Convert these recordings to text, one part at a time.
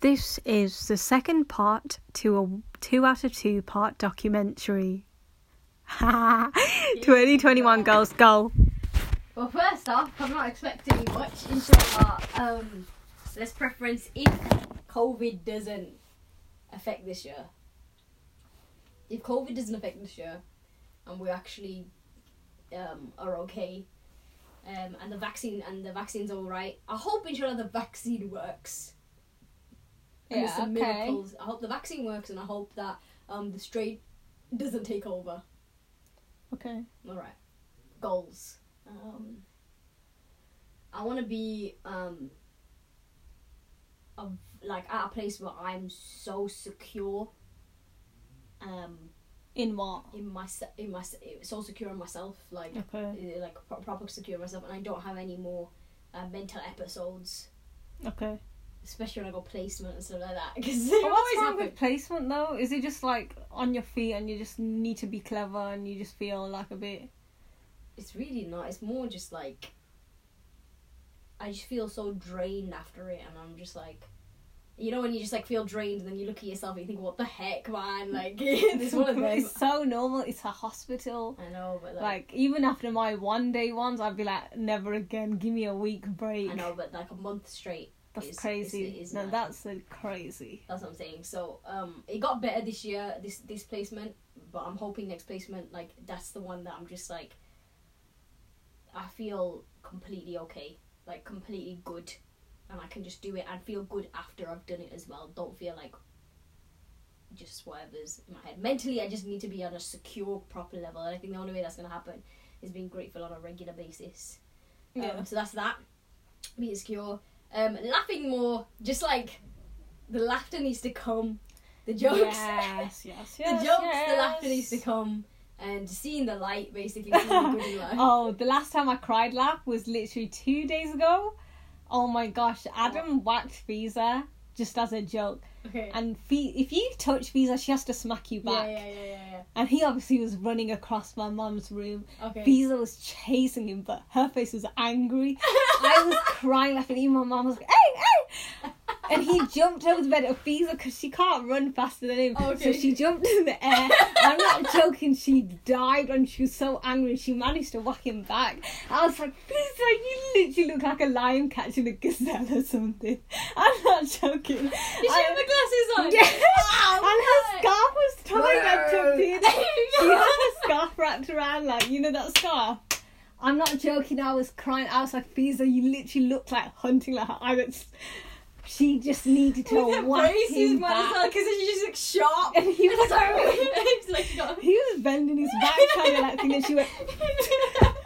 This is the second part to a two out of two part documentary. 2021 girls go. Well, first off, I'm not expecting much, inshallah. Um, let's preference if COVID doesn't affect this year. If COVID doesn't affect this year, and we actually um, are okay, um, and the vaccine and the vaccine's all right, I hope inshallah the vaccine works. And Yeah, some okay. miracles. I hope the vaccine works, and I hope that um, the strain doesn't take over. Okay. All right. Goals. Um, I want to be um, of like at a place where I'm so secure. Um, In what? in my in my so secure in myself, like Okay. uh, like pro- proper secure in myself, and I don't have any more uh, mental episodes, Okay. Especially when I go placement and stuff like that. Because But what's wrong with placement though? Is it just like on your feet and you just need to be clever and you just feel like a bit? It's really not. It's more just like I just feel so drained after it, and I'm just like, you know, when you just like feel drained, and then you look at yourself and you think, "What the heck, man?" Like it's one of them. it's so normal. It's a hospital. I know, but like, Like even after my one day ones, I'd be like, never again. Give me a week break. I know, but like a month straight. That's is- crazy. is- is no, mad. that's crazy. That's what I'm saying. So um, it got better this year, this this placement, but I'm hoping next placement, like that's the one that I'm just like, I feel completely okay, like completely good, and I can just do it and feel good after I've done it as well. Don't feel like just whatever's in my head. Mentally, I just need to be on a secure, proper level, and I think the only way that's gonna happen is being grateful on a regular basis. Yeah. Um, so that's that. Be secure. Um, laughing more, just like the laughter needs to come. The jokes, Yes, yes, yes, the jokes, yes. the laughter needs to come, and seeing the light, basically the oh, the last time I cried laugh was literally two days ago. Oh my gosh, Adam whacked Fiza just as a joke. Okay. And Fe- if you touch Fiza, she has to smack you yeah, back. yeah, yeah, yeah, And he obviously was running across my mum's room. Okay. Fiza was chasing him, but her face was angry. I was crying, laughing. Even my mum was like, "Hey, hey!" And he jumped over the bed of Fiza because she can't run faster than him. Oh, okay. So she jumped in the air. I'm not joking. She dived and she was so angry. She managed to whack him back. I was like, Fiza, you literally look like a lion catching a gazelle or something. I'm not joking. Did she have the glasses on? Yeah. Oh, and her scarf was tied up to pin. She had a scarf wrapped around, like, you know that scarf? I'm not joking, I was crying. I was like, Fiza, you literally look like hunting like her. I was. She just needed to With whack him man, back. because then she just looks sharp. And he was Sorry. Like. Oh. He was bending his back trying to like thing, and she went.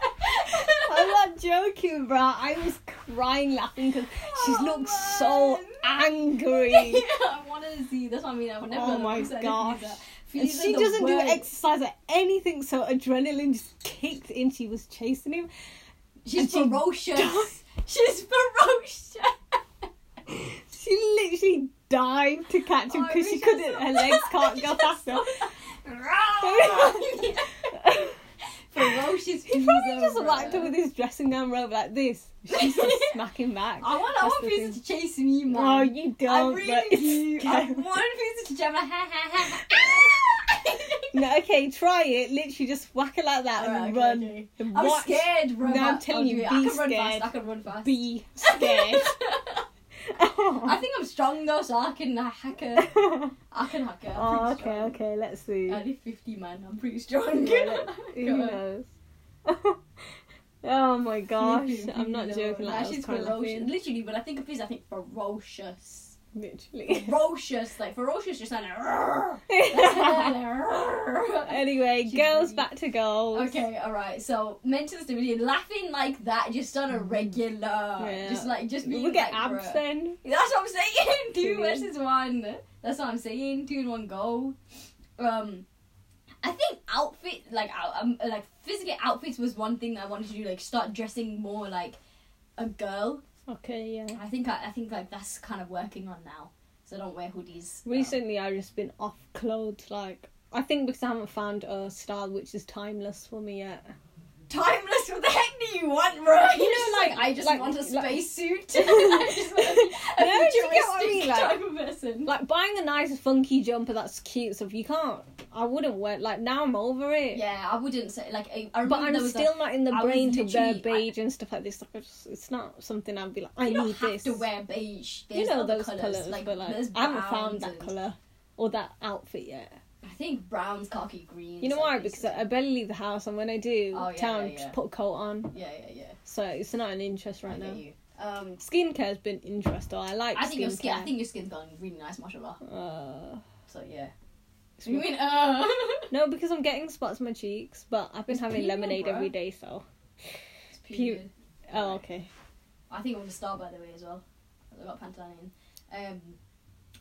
I'm not joking, bro. I was crying laughing because she Oh, looked so angry. yeah, I want to see. That's what I mean. I would never. Oh my gosh. And she doesn't do exercise or anything, so adrenaline just kicked in. She was chasing him. She's and she ferocious. She's ferocious. She literally dived to catch him Oh, because she couldn't. Her legs can't go faster. ferocious. He probably just bro. whacked her with his dressing gown robe like this. She's just smacking back. I want. I want to chase me, man. Oh, you don't. I really do. I want Fiza to jump. Ha ha ha. No, okay, try it. Literally, just whack it like that Alright, and okay, run. okay. And I'm watch. scared, bro. No, I'm telling I'll you, be I can run fast. I can run fast. Be scared. I think I'm strong though, so I can hack her. I can hack her. I'm oh, okay, strong. okay. Let's see. I live 50, man. I'm pretty strong. Yeah, Who knows? oh my gosh, I'm not joking. Like, was she's ferocious. Literally, when I think of Fizz, I think ferocious. Literally. ferocious, like ferocious, just like. Anyway, She's girls really- back to goals. Okay, alright. So mental stability, laughing like that, just on a regular, Yeah. just like just being We'll get like, abs bruh. then. That's what I'm saying. Two versus one. That's what I'm saying. Two in one go. Um, I think outfit like um, like physical outfits was one thing that I wanted to do. Like start dressing more like a girl. Okay, yeah. I think I, I think like that's kind of working on now. So I don't wear hoodies. Recently, I've just been off clothes. Like, I think because I haven't found a style which is timeless for me yet. timeless. What the heck do you want, bro? You know, like- I just like- want a like- spacesuit. I just want a No, you get what I futuristic mean, like- type of person. Like buying a nice funky jumper that's cute stuff. You can't. I wouldn't wear like now. I'm over it. Yeah, I wouldn't say like I, I But I'm still a, not in the I brain to wear beige and stuff like this. Like, just, it's not something I'd be like. I need have this. to wear beige. you know those colours, colours, like, but like I haven't found that and- colour or that outfit yet. I think browns, khaki green. You know why? Because I barely leave the house, and when I do, Oh, yeah, town yeah, yeah. just put a coat on. yeah, yeah, yeah. So it's not an interest right I now. you. Um, Skincare's been interest though. I like I think your skin. I think your skin's gone really nice, mashallah. Uh, So yeah. it's You mean uh? no, because I'm getting spots on my cheeks, but I've been It's having lemonade bruh. every day, so. It's period. Oh, okay. I think I'm gonna start by the way as well. I got Pantone in. Um,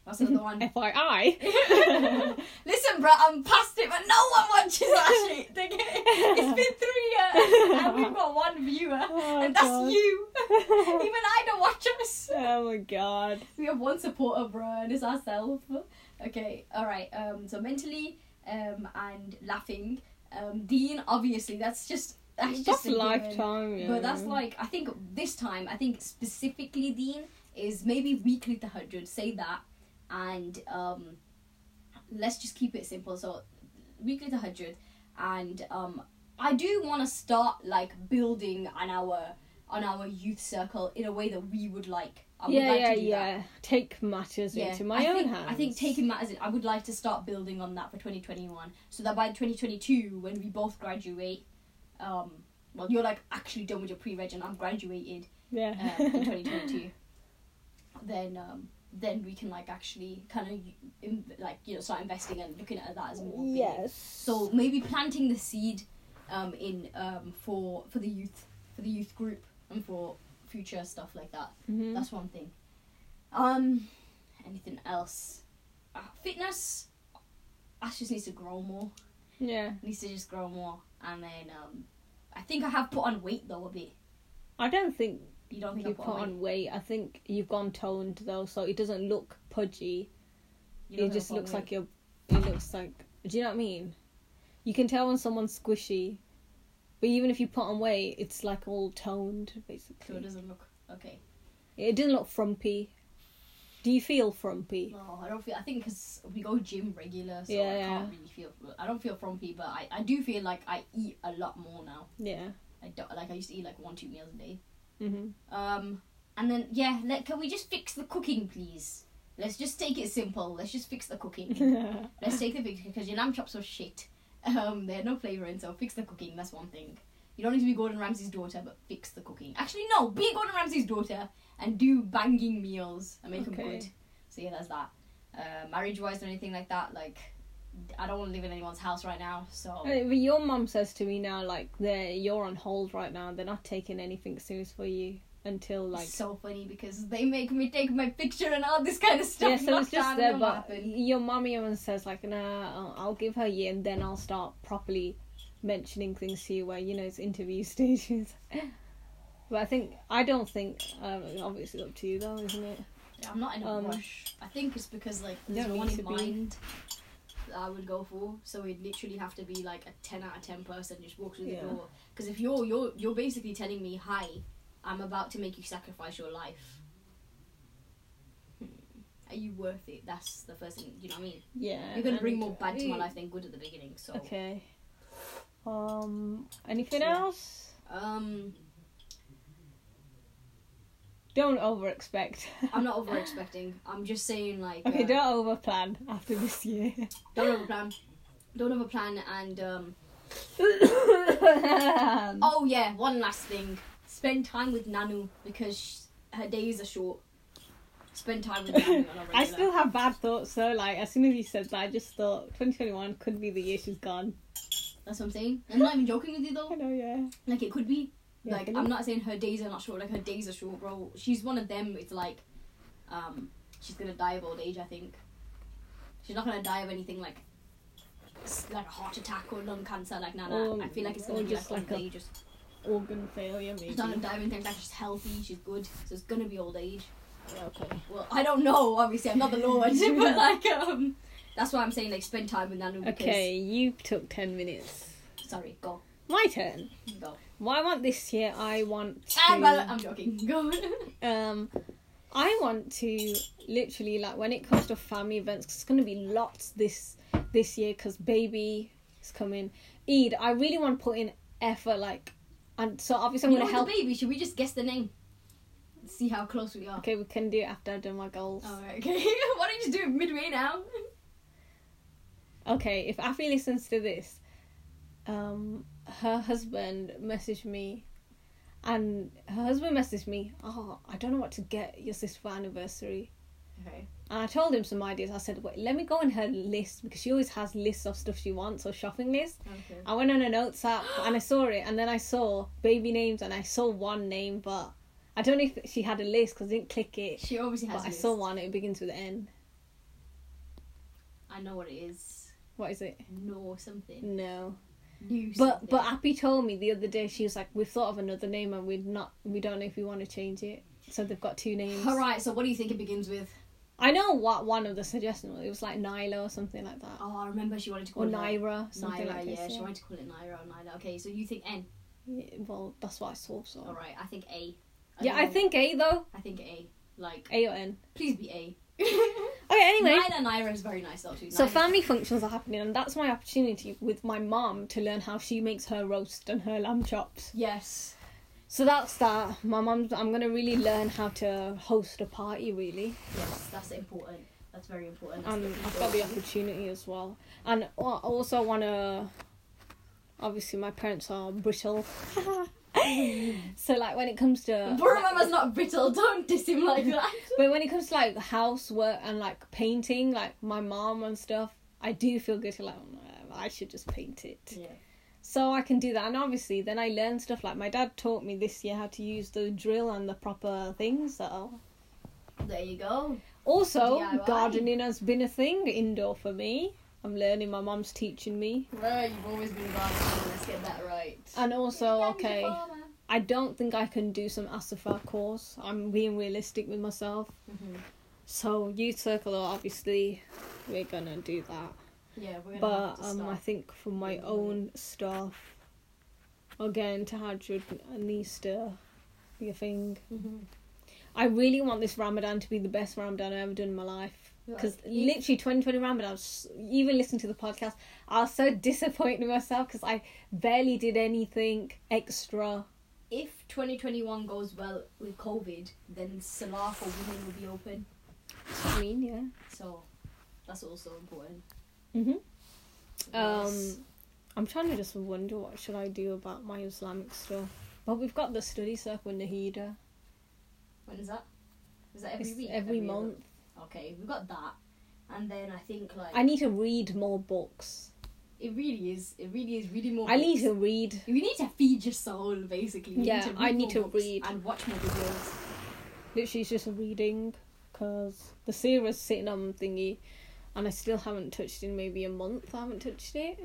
that's another one. FYI. Listen, bro, I'm past it, but no one watches that shit. It's been three years, and we've got one viewer, Oh, and that's God. you. Even I don't watch us. oh my god. We have one supporter, bro, and it's ourselves. Okay, all right. Um, so mentally, um, and laughing. Um, Deen, obviously, that's just that's just That's lifetime, yeah. But that's like I think this time I think specifically Deen is maybe weekly tahajjud. Say that, and um, let's just keep it simple. So weekly tahajjud, and um, I do want to start like building on our on our youth circle in a way that we would like. I would yeah, like yeah, yeah. That. Take matters Yeah, into my I own think, hands. I think taking matters. in- I would like to start building on that for 2021, so that by 2022, when we both graduate, um, well, you're like actually done with your pre-reg and I'm graduated Yeah. uh, in 2022, then um, then we can like actually kind of like you know start investing and looking at that as more. big. yes. So maybe planting the seed, um, in um for for the youth for the youth group and for future stuff like that. Mhm. That's one thing. Um, anything else? Uh, fitness. Ash just needs to grow more. yeah. Needs to just grow more, and then um, I think I have put on weight though a bit. I don't think You don't think you I put put on weight? weight. I think you've gone toned though, so it doesn't look pudgy. You it just looks like you're. It looks like. Do you know what I mean? You can tell when someone's squishy, but even if you put on weight, it's like all toned basically. So it doesn't look okay. It didn't look frumpy. Do you feel frumpy? No, I don't feel. I think because we go gym regular, so Yeah, I yeah. can't really feel. I don't feel frumpy, but I, I do feel like I eat a lot more now. Yeah. I don't like I used to eat like one two meals a day. Mhm. Um, and then yeah, let, can we just fix the cooking, please? Let's just take it simple. Let's just fix the cooking. Let's take the fix because your lamb chops are shit. Um, they had no flavour in, so fix the cooking. That's one thing. You don't need to be Gordon Ramsay's daughter, but fix the cooking. Actually, no, be Gordon Ramsay's daughter and do banging meals and make them good. So yeah, that's that. Uh, marriage wise or anything like that, like I don't want to live in anyone's house right now. So But your mum says to me now, like, they're you're on hold right now. They're not taking anything serious for you until like. so funny because they make me take my picture and all this kind of stuff. yeah, so it's just there, but happen. your mummy even says like, nah, I'll, I'll give her a year and then I'll start properly mentioning things to you where you know it's interview stages. but I think I don't think um, obviously up to you though, isn't it? Yeah, I'm not in a Um, rush. I think it's because like there's no one in mind. be. That I would go for. So it'd literally have to be like a ten out of ten person just walks through Yeah. the door. Because if you're you're you're basically telling me, hi, I'm about to make you sacrifice your life. Hmm. Are you worth it? That's the first thing. You know what I mean? Yeah. You're gonna bring more bad to my life than good at the beginning. So Okay. Um. Anything Yeah. else? um, Don't over expect. I'm not over expecting. I'm just saying like Okay, uh, don't over plan after this year. don't over plan. Don't over plan and um. oh, yeah, one last thing. Spend time with Nanu because her days are short. Spend time with Nanu on a regular. I still have bad thoughts though. Like as soon as you said that, I just thought 2021 could be the year she's gone. That's what I'm saying. I'm not even joking with you though. I know, yeah. Like it could be. Yeah, like can I'm not saying her days are not short. Like her days are short, bro. She's one of them. It's like, um, she's gonna die of old age. I think. She's not gonna die of anything like, like a heart attack or lung cancer. Like nah, nah. Or- I feel like it's gonna be just like, like. Just, Organ failure, maybe. she's not gonna die of anything. Like she's healthy. She's good. So it's gonna be old age. Okay. Well, I don't know. Obviously, I'm not the Lord, but like, um, that's why I'm saying like spend time with Nanu. Okay, you took 10 minutes. Sorry, go, My turn. go. What I want this year, I want And well. I'm joking. Go. Um, I want to literally like when it comes to family events, 'cause it's gonna be lots this this year because baby is coming. Eid, I really want to put in effort, like, and so obviously I'm you gonna help. the baby, should we just guess the name? See how close we are. Okay, we can do it after I've done my goals. Alright, okay. Why don't you just do it midway now? Okay, if Afi listens to this, um, her husband messaged me, and her husband messaged me, "Oh, I don't know what to get your sister for anniversary." Okay. And I told him some ideas. I said, "Wait, let me go on her list because she always has lists of stuff she wants or shopping list." Okay. I went on a notes app and I saw it, and then I saw baby names, and I saw one name, but I don't know if she had a list because I didn't click it. She obviously has. But I saw one. It begins with N. I know what it is. What is it? No something. No. But something. but Appy told me the other day she was like, we've thought of another name and we're not we don't know if we want to change it. So they've got two names. Alright, so what do you think it begins with? I know what one of the suggestions was. It was like Nyla or something like that. Oh, I remember she wanted to call Or it Naira, something Naira, like this. yeah, Yeah. she wanted to call it Naira or Naira. Okay, so you think N. Yeah, well, that's what I saw. So Alright, I think A. yeah, I think A though. I think A. Like, A or N. please be A. Okay, anyway. Naira Naira is very nice though too. So family functions are happening, and that's my opportunity with my mom to learn how she makes her roast and her lamb chops. Yes. So that's that. My mom's. I'm gonna really learn how to host a party, really, Yes, that's important. That's very important. That's and I've got the opportunity as well. And I also want to. Obviously, my parents are brittle. so like when it comes to Bro, Mama's not brittle. Don't diss him like that. but when it comes to like housework and like painting like my mom and stuff i do feel good to like "Oh, i should just paint it yeah. so i can do that and obviously then i learn stuff like my dad taught me this year how to use the drill and the proper things so There you go. also DIY. gardening has been a thing indoor for me i'm learning my mom's teaching me Right, you've always been gardening. Let's get that right. and also okay. I don't think i can do some asafar course i'm being realistic with myself Mhm. so youth circle obviously we're gonna do that Yeah, we're gonna but have to um, I think for my it. own stuff, again, Tahajjud needs to be a thing. Mhm. I really want this Ramadan to be the best Ramadan I've ever done in my life. Because Like, literally 2020 Ramadan, I was, even listening to the podcast, I was so disappointed in myself because I barely did anything extra. If 2021 goes well with COVID, then Salah for women will be open. Mean, yeah. So that's also important. hmm Yes. Um, I'm trying to just wonder what should I do about my Islamic stuff. But we've got the study circle in Nahida. when is that? Is that every It's week? every other- month. Okay, we've got that, and then I think like I need to read more books. It really is. It really is reading more. I need to read. You need to feed your soul, basically. You Yeah, need I need to read. and watch more videos. Literally, it's just a reading because the series sitting on thingy, and I still haven't touched it in maybe a month. I haven't touched it.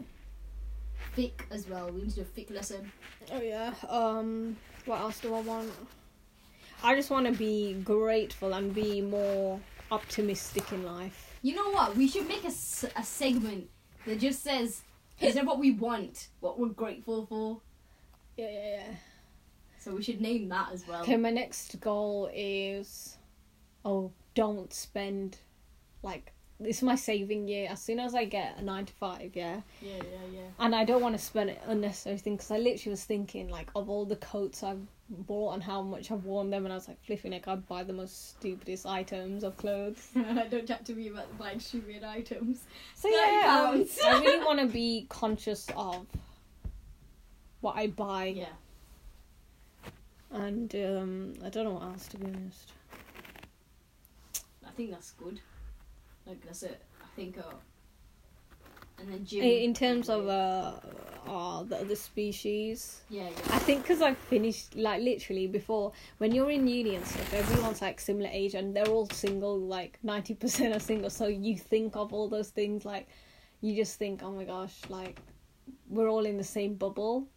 Fiqh as well. We need to do a fiqh lesson. Oh yeah. Um. What else do I want? I just want to be grateful and be more optimistic in life. You know what? We should make a, a segment that just says of what we want, what we're grateful for. Yeah, yeah, yeah. So we should name that as well. Okay, my next goal is, oh, don't spend, like, this is my saving year. As soon as I get a nine to five, yeah, Yeah, yeah, yeah. and I don't want to spend it unnecessary things because I literally was thinking like of all the coats I've bought and how much I've worn them, and I was like, flipping heck, I'd buy the most stupidest items of clothes. Don't chat to me about buying stupid items. So yeah, um. I really want to be conscious of what I buy, Yeah. and um, I don't know what else to be honest. I think that's good. Like that's it. I think. Uh, and then gym. In terms of uh, uh, the other species, yeah, yeah. I think because I've finished like literally before when you're in uni and stuff, everyone's like similar age and they're all single. Like ninety percent are single, so you think of all those things like you just think, oh my gosh, like we're all in the same bubble.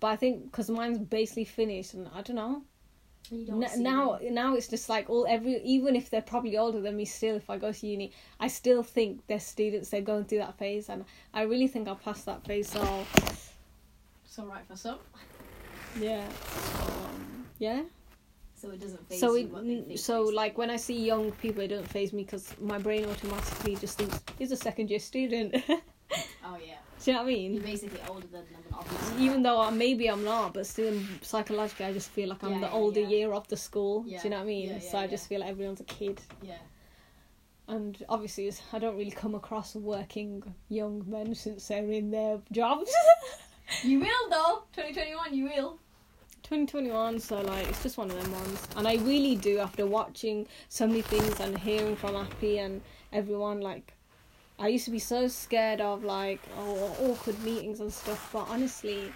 But I think because mine's basically finished, and I don't know. Don't N- now, them. now it's just like all every even if they're probably older than me, still if I go to uni, I still think they're students. They're going through that phase, and I really think I'll pass that phase. So It's alright for some. yeah, um, yeah. So it doesn't phase so it, so like when I see young people, it doesn't phase me because my brain automatically just thinks he's a second year student. Oh yeah, you know what I mean? you're basically older than them, obviously. Even though I, maybe I'm not, but still psychologically, I just feel like I'm Yeah, the yeah, older yeah. year of the school. Do you know what I mean? So I just feel like everyone's a kid. yeah, And obviously, I don't really come across working young men since they're in their jobs. you will though. 2021, you will. 2021, so like it's just one of them ones. And I really do after watching so many things and hearing from Appy and everyone like I used to be so scared of like oh, awkward meetings and stuff, but honestly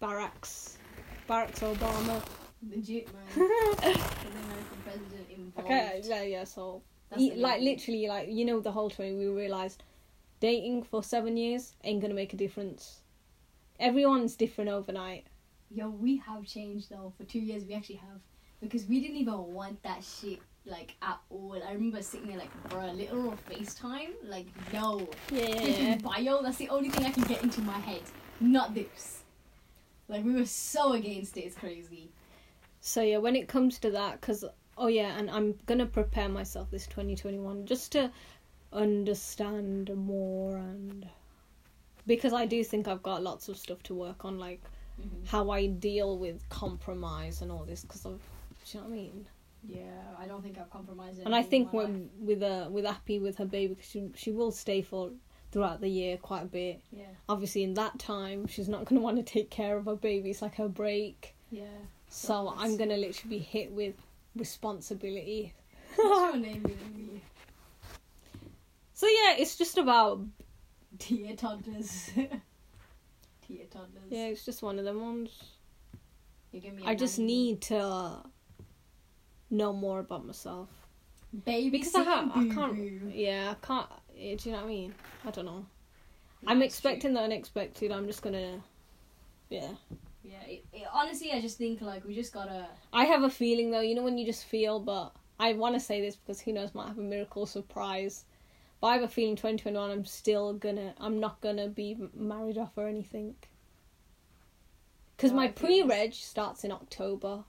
Barracks Barracks Obama. Legit man. the American president involved. Okay, yeah, yeah, so That's like literally like you know the whole 20 we realized dating for 7 years ain't to make a difference. Everyone's different overnight. Yo, we have changed though. For two years, we actually have because we didn't even want that shit like at all. I remember sitting there like, bro, literal FaceTime, like, yo, freaking bio. That's the only thing I can get into my head. Not this. Like we were so against it. It's crazy. So yeah, when it comes to that, because oh yeah, and I'm gonna prepare myself this 2021 just to understand more and because I do think I've got lots of stuff to work on, like Mm-hmm. how I deal with compromise and all this. Because of, do you know what I mean? Yeah, I don't think I've compromised. And I think when with uh with Appy with her baby, 'cause she she will stay for throughout the year quite a bit. yeah, Obviously, in that time, she's not gonna want to take care of her baby. It's like her break. yeah. So Yes. I'm gonna literally be hit with responsibility. What's your name be? So yeah, it's just about Tia toddlers. Tia toddlers. yeah, it's just one of them ones. You give me. a I just need to know more about myself baby because I, ha- I can't. Yeah, I can't. eh, Do you know what I mean? I don't know. I'm That's true. expecting the unexpected. I'm just gonna. Yeah, Yeah, it, it, honestly, I just think like we just gotta. I have a feeling though. You know when you just feel, but I want to say this because who knows, might have a miracle surprise. But I have a feeling 2021. I'm still gonna. I'm not gonna be married off or anything. Because No, my pre-reg starts in October,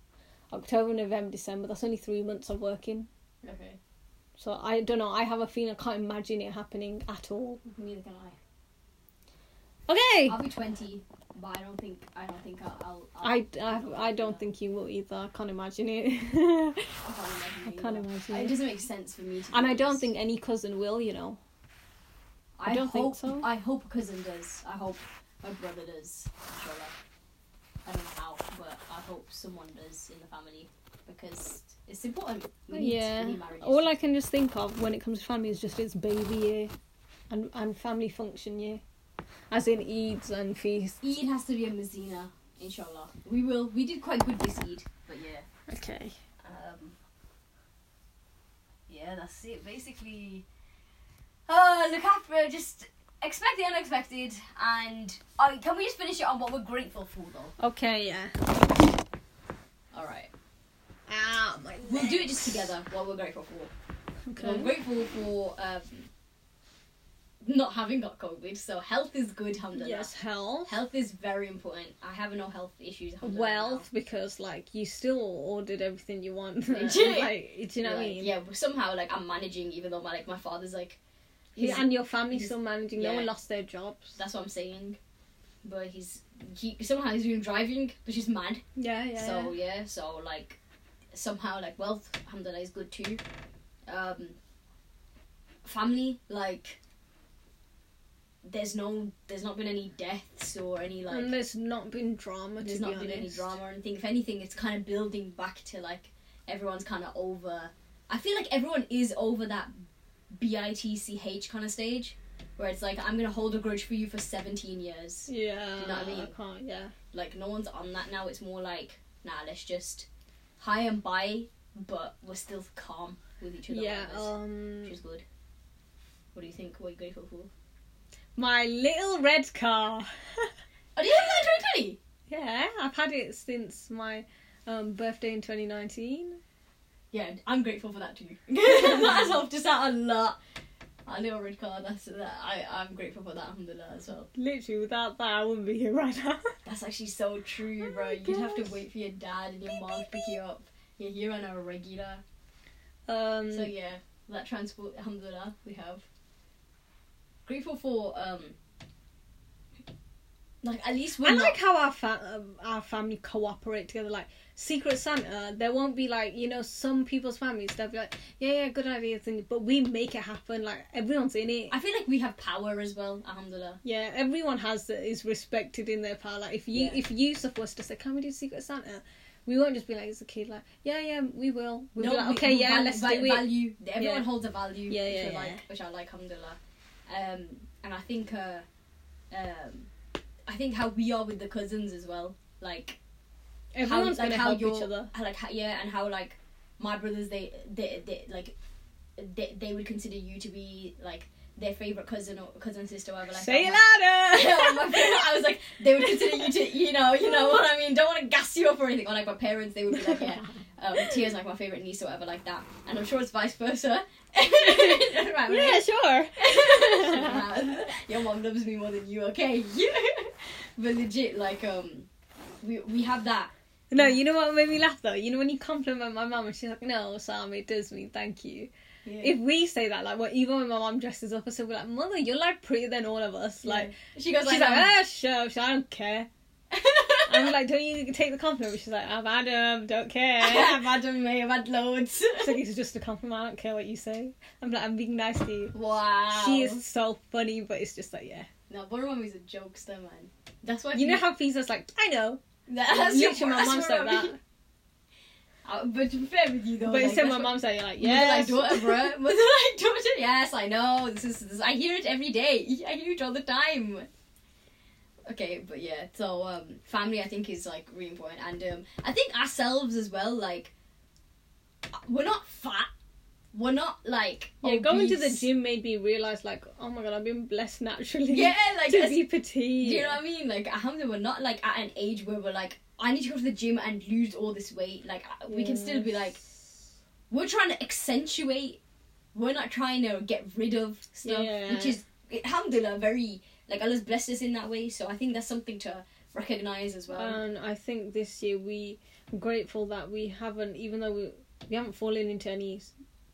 October, November, December. That's only three months of working. Okay. So I don't know. I have a feeling I can't imagine it happening at all. Neither can I. Okay. I'll be twenty, but I don't think I don't think I'll. I'll, I'll I, I, I don't think you will either. I can't imagine it. I can't imagine. I it can't imagine It it. doesn't make sense for me. To And I don't honest. think any cousin will, you know. I I, don't think hope, so. I hope a cousin does. I hope my brother does. I don't know how, hope someone does in the family because it's important. We need, yeah. we need marriages. All I can just think of when it comes to family is just it's baby year and, and family function year. As in Eids and feasts. Eid has to be a Messina, inshallah. We will. We did quite good this Eid, but yeah. Okay. Um, yeah, that's it. Basically, uh, look after just expect the unexpected, and uh, can we just finish it on what we're grateful for, though? Okay, yeah. All right, Ah, my we'll do it just together. What we're grateful for. We're grateful for um, not having got COVID, so health is good. Alhamdulillah. Yes, health. Health is very important. I have no health issues. Wealth, because like you still ordered everything you want. Like, do you know what I mean? Yeah, but somehow like I'm managing, even though my like my father's like. Yeah, and your family's still managing. No one lost their jobs. That's what I'm saying. But he's he somehow he's doing driving, which is mad. yeah, yeah. So yeah, so like somehow like wealth, alhamdulillah, is good too. Um, family, like there's no, there's not been any deaths or any like. and there's not been drama. there's to not be been any drama or anything. If anything, it's kind of building back to like everyone's kind of over. I feel like everyone is over that bitch kind of stage, where it's like I'm gonna hold a grudge for you for 17 years. Yeah. Do you know what I mean? can't. Yeah. Like no one's on that now. It's more like nah, let's just high and by, but we're still calm with each other. Yeah. Um. which is good. What do you think? What are you grateful for? My little red car. Oh, do you have that in 2020? yeah, I've had it since my um, birthday in 2019. Yeah, I'm grateful for that too. that has helped us out a lot. a little red card. That's that. I I'm grateful for that. Alhamdulillah as well. Literally, without that, I wouldn't be here right now. That's actually so true, Oh bro. my You'd have to wait for your dad and your mom to pick you up. You're here on a regular. Um, So yeah, that transport. Alhamdulillah, we have. Grateful for um. Like at least we're I not. like how our fa- um, our family cooperate together. Like Secret Santa, there won't be like you know some people's families they'll be like, yeah, yeah, good idea, thing, but we make it happen. Like everyone's in it. I feel like we have power as well. Alhamdulillah. Yeah, everyone has that is respected in their power. Like if you Yeah. if Yusuf was to say, "Can we do Secret Santa?" We won't just be like, "It's a kid." Like, yeah, yeah, we will. We'll be like, okay, we yeah, val- let's val- do it. Value. Everyone Yeah. holds a value. Yeah, which yeah, I yeah. like, which I like. Alhamdulillah. Um, and I think, uh, um, I think how we are with the cousins as well. Like Everyone's how, like gonna how help each other. how, like how, yeah, and how like my brothers they they, they like they, they would consider you to be like their favorite cousin or cousin sister whatever. Like Say it louder. I was like, they would consider you to, you know, you know what I mean. Don't want to gas you up or anything. Or like my parents, they would be like, yeah, um, Tia's like my favorite niece or whatever, like that. And I'm sure it's vice versa. Yeah, sure. Your mom loves me more than you, okay? but legit, like, um, we we have that. No, you know what made me laugh though? You know when you compliment my mum and she's like, "No, Sam, it does mean thank you." Yeah. If we say that, like, what even when my mum dresses up, I still be like, "Mother, you're like prettier than all of us." Like, she goes she's like, like, "Ah, sure, sure, I don't care." I'm like, "Don't you take the compliment?" She's like, "I've had them, don't care." I've had them, mate. I've had loads. She's like, "It's just a compliment. I don't care what you say." I'm like, "I'm being nice to you." wow. She is so funny, but it's just like, yeah. No, Bora Mummy's a jokester, man. That's why. You know how Pizza's like, "I know." That's Literally, my mum's like that. Uh, but to be fair with you though, But like, instead, my what- mum's like, "You're like, Mother yes." like daughter, bruh. Mother like daughter. Yes, I know. This is, this, I hear it every day. I hear it all the time. Okay, but yeah. So um, family, I think, is like really important, and um, I think ourselves as well. Like, we're not fat. We're not like Yeah, going to the gym made me realize, like, oh my god, I've been blessed naturally. Yeah, like to be petite. Do you know what I mean? Like, alhamdulillah, we're not like at an age where we're like, I need to go to the gym and lose all this weight. Like, we can still be like, we're trying to accentuate. We're not trying to get rid of stuff, Yeah. which is alhamdulillah very like Allah's blessed us in that way. So I think that's something to recognize as well. And I think this year we I'm grateful that we haven't, even though we we haven't fallen into any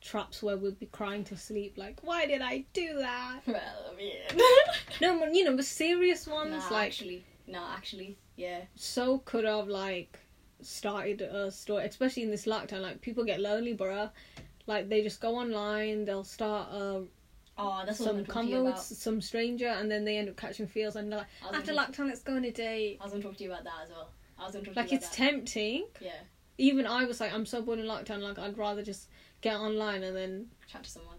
traps where we'll be crying to sleep. Like, why did I do that? well, I mean, No, you know, the serious ones nah, like actually, no, actually, yeah, so could have like started a story, especially in this lockdown. Like people get lonely, bruh. Like they just go online, they'll start uh, oh, that's what some I'm talking convo about. with some stranger, and then they end up catching feels, and they're like, I after lockdown, let's go on a date. I was gonna talk to you about that as well. I was gonna talk Like to you it's about that. tempting. yeah, Even I was like, I'm so bored in lockdown. Like I'd rather just get online and then chat to someone.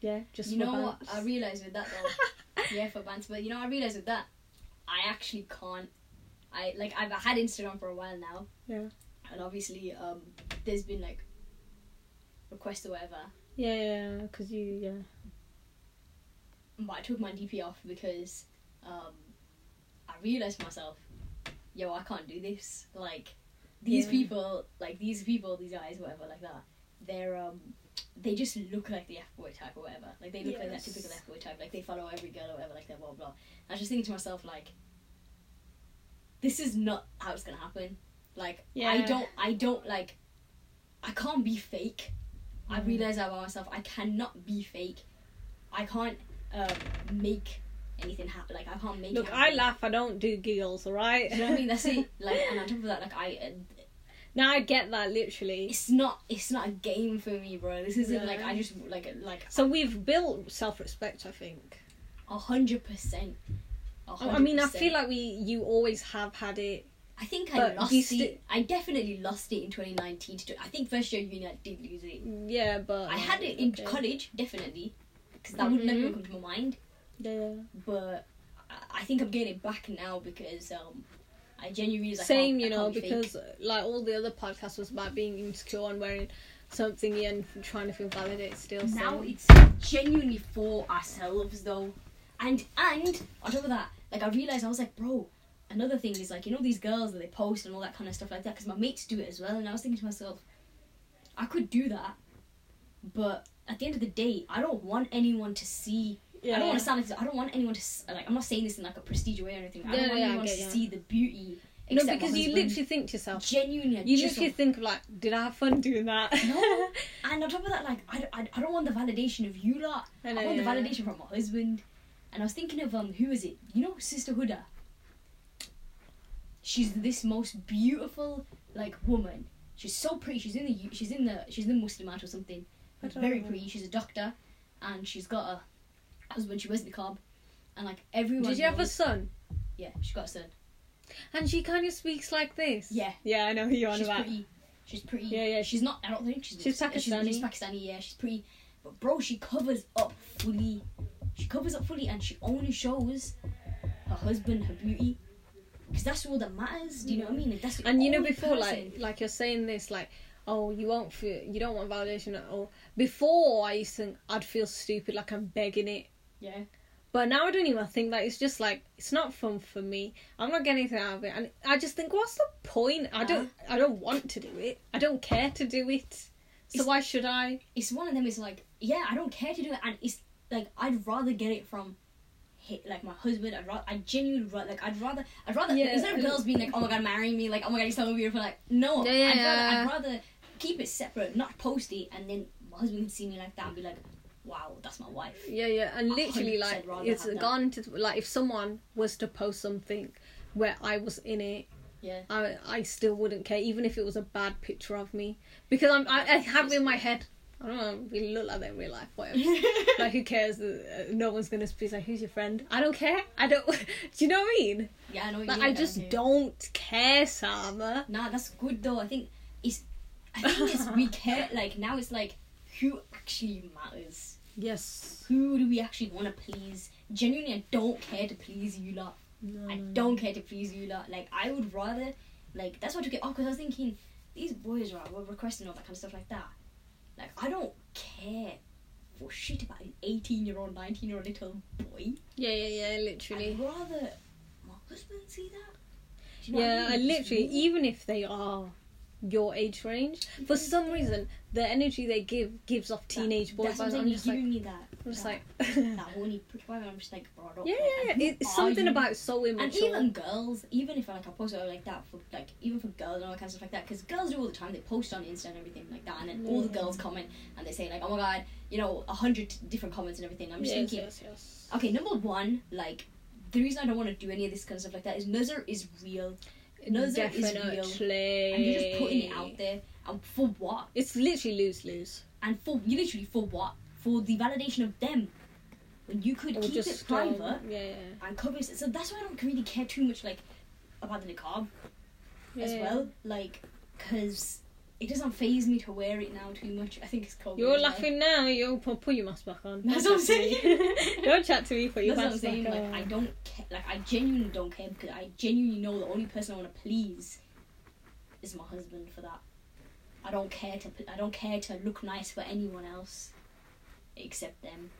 yeah, just you know what? I realized with that though. yeah, for bands. But you know, I realized with that, I actually can't. I like I've had Instagram for a while now. Yeah. And obviously, um, there's been like requests or whatever. Yeah, yeah, because you, yeah. But I took my DP off because um, I realized myself, yo, I can't do this. Like these Yeah. people, like these people, these guys, whatever, like that. They're um, they just look like the F boy type or whatever. Like they look like that typical F boy type. Like they follow every girl or whatever. Like that blah blah. I was just thinking to myself like, this is not how it's gonna happen. Like I don't, I don't like, I can't be fake. I Mm. realize that about myself. I cannot be fake. I can't um, make anything happen. Like I can't make. Look, I laugh. I don't do giggles. All right. Do you know what I mean? That's it. Like, and on top of that, like I, uh, now I get that literally. it's not, it's not a game for me, bro. This isn't like. I just like like So we've built self-respect. I think. a hundred percent. I mean, I feel like we, you always have had it. I think I lost you it. I definitely lost it in 2019. To, I think first year uni I did lose it. Yeah, but I had it in okay. college, definitely, because that would never Mhm. come to my mind. Yeah. But I- I think I'm getting it back now because um, I genuinely I Same, you know, be because uh, like all the other podcasts was about being insecure and wearing something and trying to feel validated still. So. now it's genuinely for ourselves though and and on top of that like i realized i was like bro another thing is like you know these girls that they post and all that kind of stuff like that because my mates do it as well and i was thinking to myself i could do that But at the end of the day, I don't want anyone to see. Yeah. I don't want to sound like this. I don't want anyone to like. I'm not saying this in like a prestige way or anything. I don't Yeah, want anyone to see the beauty. No, because you literally think to yourself, genuinely. You just literally think of like, did I have fun doing that? No. And on top of that, like, I, I, I don't want the validation of you lot. I I, know, want the validation from my husband. And I was thinking of, um, who is it? You know Sister Huda? She's this most beautiful, like, woman. She's so pretty. She's in the, she's in the, she's in the Muslimat or something. I Very know. pretty. She's a doctor. And she's got a husband. She wears the cob. And, like, everyone Did you have a son? Yeah, she got a son. And she kind of speaks like this. Yeah. Yeah, I know who you're on She's about. pretty. She's pretty. Yeah, yeah, She's not. I don't think she's. She's Muslim. She's, Pakistani. she's Pakistani. Yeah, she's pretty. But bro, she covers up fully. She covers up fully, and she only shows her husband her beauty. Because that's all that matters. Do you know what I mean? Like, that's And you know, before, person. like, like you're saying this, like, oh, you won't feel, you don't want validation at all. Before, I used to think I'd feel stupid, like I'm begging it. yeah, But now I don't even think that. It's just like it's not fun for me. I'm not getting anything out of it, and I just think, what's the point? I don't, uh-huh. I don't want to do it. I don't care to do it. So It's- why should I? it's one of them. Is like, yeah, I don't care to do it, and it's like I'd rather get it from. Like my husband, I'd rather, I genuinely rather, like I'd rather, I'd rather. Yeah, instead of girls being like, "Oh my god, marry me," like, "Oh my god, you're so beautiful," like, no, Yeah, yeah, I'd, yeah. rather, I'd rather keep it separate, not post it, and then my husband can see me like that and be like, "Wow, that's my wife." Yeah, yeah, and literally, like, it's gone to like if someone was to post something where I was in it, Yeah. I I still wouldn't care, even if it was a bad picture of me, because I'm I, I have in my head. I don't know, really look like that in real life. Whatever. like, who cares? Uh, no one's gonna be like, "Who's your friend?" I don't care. I don't. Do you know what I mean? yeah, I know. What Like, you mean, I just do. don't care, Sama. Nah, that's good though. I think it's. I think it's we care. Like now, it's like who actually matters. Yes. Who do we actually want to please? Genuinely, I don't care to please you lot. No, I don't care to please you lot. Like I would rather, like that's what I took it off because I was thinking these boys right were requesting all that kind of stuff like that. Like I don't care for shit about an eighteen-year-old, nineteen-year-old little boy. Yeah, yeah, yeah. Literally. I'd rather my husband see that. You know Yeah, I mean? It's literally, even if they are your age range, for some reason, the energy they give gives off teenage boys. That's I'm vibes. saying. You're just like, giving me that. I'm just that, like, that horny prick I'm just like, bro, don't yeah, care. yeah, it's something you? about so immature. And even girls, even if like I post it like that for like even for girls and all that kind of stuff like that, because girls do all the time. They post on Insta and everything like that, and then all the mm. girls comment and they say like, oh my god, you know, a hundred different comments and everything. I'm just yes, thinking, yes, yes. okay, number one, like the reason I don't want to do any of this kind of stuff like that is Nazar is real, Real, Definitely. and you're just putting it out there, and for what? It's literally lose lose. And for you literally for what? For the validation of them. When you could Or keep it private um, yeah, yeah, and cover it. So that's why I don't really care too much like about the niqab yeah. as well. Like, because it doesn't phase me to wear it now too much. I think it's cold. You're laughing now. You put, put your mask back on. That's Don't what I'm chat to me. saying. don't chat to me. Put your That's what I'm mask saying. back Like, on. I don't care. Like, I genuinely don't care because I genuinely know the only person I want to please is my husband. For that, I don't care to. I don't care to look nice for anyone else, except them.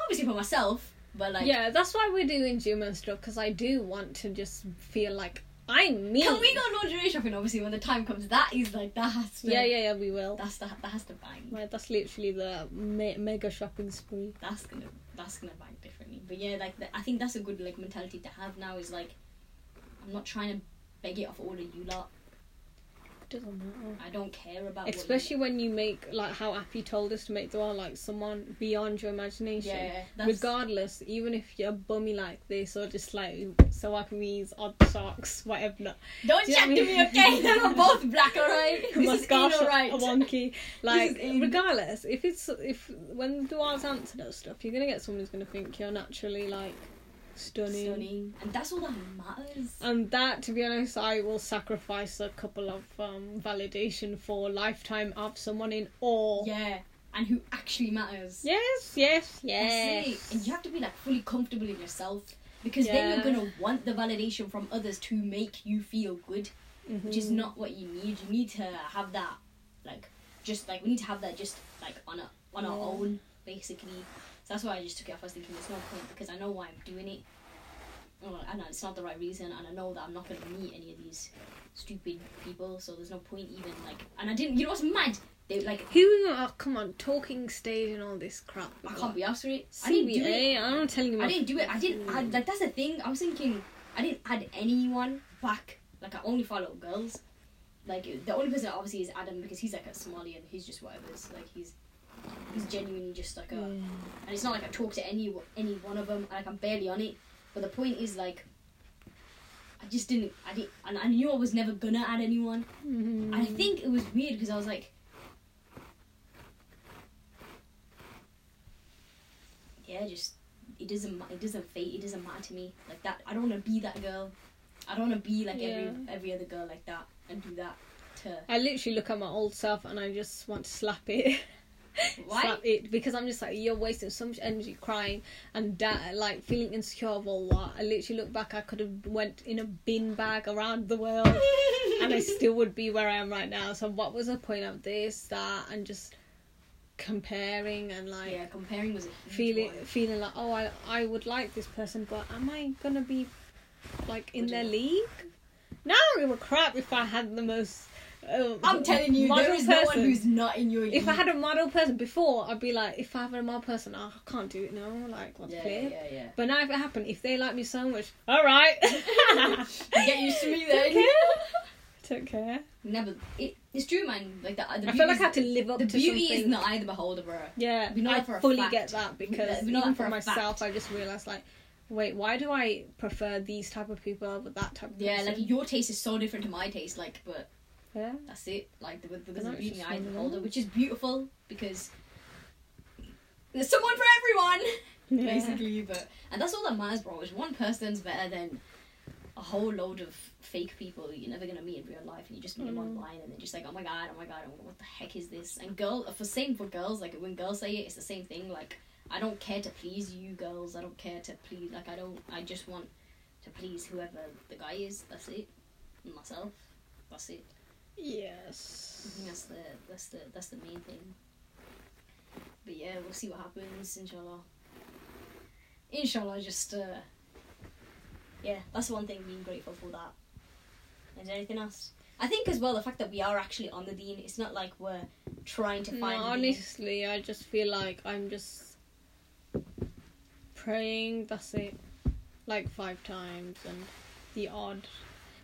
Obviously for myself, but like. yeah, that's why we're doing gym and stuff because I do want to just feel like I'm me. Can we go lingerie shopping? Obviously, when the time comes, that is like that has to. Yeah, yeah, yeah. We will. That's the, that has to bang. Right, that's literally the me- mega shopping spree. that's gonna that's gonna bang differently. But yeah, like the, I think that's a good like mentality to have now. Is like I'm not trying to beg it off all of you lot. Doesn't matter. I don't care about. Especially when you make like how Appy told us to make the one like someone beyond your imagination. yeah, that's, Regardless, even if you're bummy like this or just like Sawakimis, odd socks, whatever. Don't do chat to me, okay? They're both black, alright. This is all right. wonky. Like regardless, if it's if when Duar's answer does stuff, you're gonna get someone who's gonna think you're naturally like stunning. Stunning, and that's all that matters. And that, to be honest, I will sacrifice a couple of um, validation for lifetime of someone in awe. yeah, and who actually matters. Yes, yes, yes. And you have to be like fully comfortable in yourself because then you're gonna want the validation from others to make you feel good. which is Mhm. not what you need. You need to have that, like, just like we need to have that just like on a on our own, basically. So that's why I just took it off. I was thinking there's no point because I know why I'm doing it. Know it's not the right reason, and I know that I'm not gonna meet any of these stupid people. So there's no point even like. And I didn't. You know what's mad? They like Who? Oh, come on, talking stage and all this crap. I can't be asked for it. I didn't do it. CBA. I'm telling you. I didn't do it. I didn't add like that's the thing. I was thinking I didn't add anyone back. Like I only follow girls. Like the only person obviously is Adam because he's like a Somali and He's just whatever. It's like he's he's genuinely just like a. And it's not like I talk to any any one of them. Like I'm barely on it. But the point is like. I just didn't. I didn't, and I knew I was never gonna add anyone. Mhm. And I think it was weird because I was like, yeah, just it doesn't it doesn't fate it doesn't matter to me like that. I don't want to be that girl. I don't want to be like every every other girl like that and do that to I literally look at my old self and I just want to slap it. why? slap it because I'm just like you're wasting so much energy crying and da- like feeling insecure of all that. I literally look back. I could have went in a bin bag around the world and I still would be where I am right now. So what was the point of this, that, and just comparing and like yeah, comparing was feeling feeling like oh I I would like this person, but am I gonna be like in Good their league? No, I don't give a crap if I had the most. Uh, I'm telling you, there is no one person. who's not in your. If I had a model person before, I'd be like, if I have a model person, oh, I can't do it now. Like, what's yeah, clear? yeah, yeah. But now, if it happened, if they like me so much, all right. Get used to me then. Okay. Don't care. Never. It, it's true, man. Like the, the I feel like I have to live up The to beauty something. is not eye of the beholder, bro. Yeah, We know I for a fully get that because We know even for for myself. I just realized like, wait, why do I prefer these type of people over that type of Yeah, person? like your taste is so different to my taste. Like, but yeah. that's it. Like the, the, the, But the beauty the eye of the beholder, which is beautiful because there's someone for everyone. Yeah. basically. But and that's all that matters, bro. Is one person's better than a whole load of fake people you're never gonna meet in real life, and you just meet them Mm. online, and they're just like, oh my god, oh my god, what the heck is this? And girl, for same for girls, like when girls say it, it's the same thing. Like I don't care to please you girls. I don't care to please. Like I don't. I just want to please whoever the guy is. That's it. And myself. That's it. I Yes. think that's the that's the that's the main thing. But yeah, we'll see what happens, inshallah. Inshallah, just uh, yeah, that's one thing. Being grateful for that. Is there anything else? I think as well the fact that we are actually on the deen, It's not like we're trying to find. deen. honestly, I just feel like I'm just praying. That's it, like five times and the odd.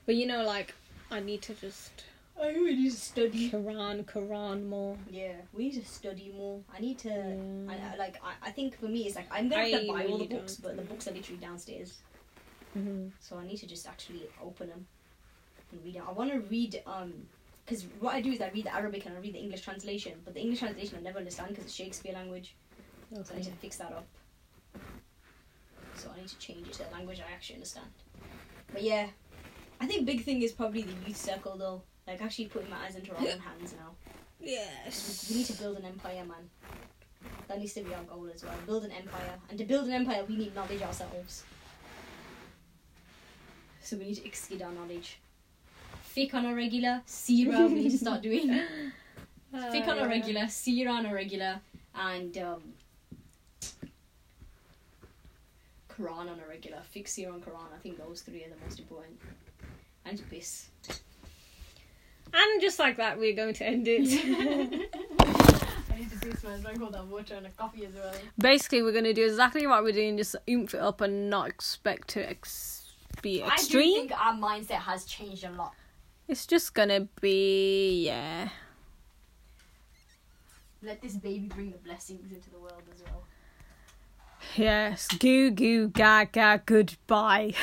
But you know, like I need to just I really need to study. Quran, Quran more. Yeah, we need to study more. I need to. Yeah. I, I like. I, I think for me, it's like I'm gonna have to buy all the books, but the books are literally downstairs. hmm So I need to just actually open them and read them. I want to read um because what I do is I read the Arabic and I read the English translation, but the English translation I never understand because it's Shakespeare language. So I need to fix that up. So I need to change it to a language I actually understand. But yeah, I think big thing is probably the youth circle though. Like actually putting my matters into our own hands now. Yes. We need to build an empire, man. That needs to be our goal as well. Build an empire, and to build an empire, we need knowledge ourselves. So we need to exceed our knowledge. Fiqh on a regular, Sira we need to start doing. Fiqh on a regular, Sira on a regular, and um, Quran on a regular. Fiqh, Sira, and Quran. I think those three are the most important. And piss. And just like that, we're going to end it. I need to do some drink all that water and a coffee as well. Basically, we're going to do exactly what we're doing, just oomph it up and not expect to ex- be extreme. I do think our mindset has changed a lot. It's just going to be, yeah. Let this baby bring the blessings into the world as well. Yes. Goo goo gaga goodbye.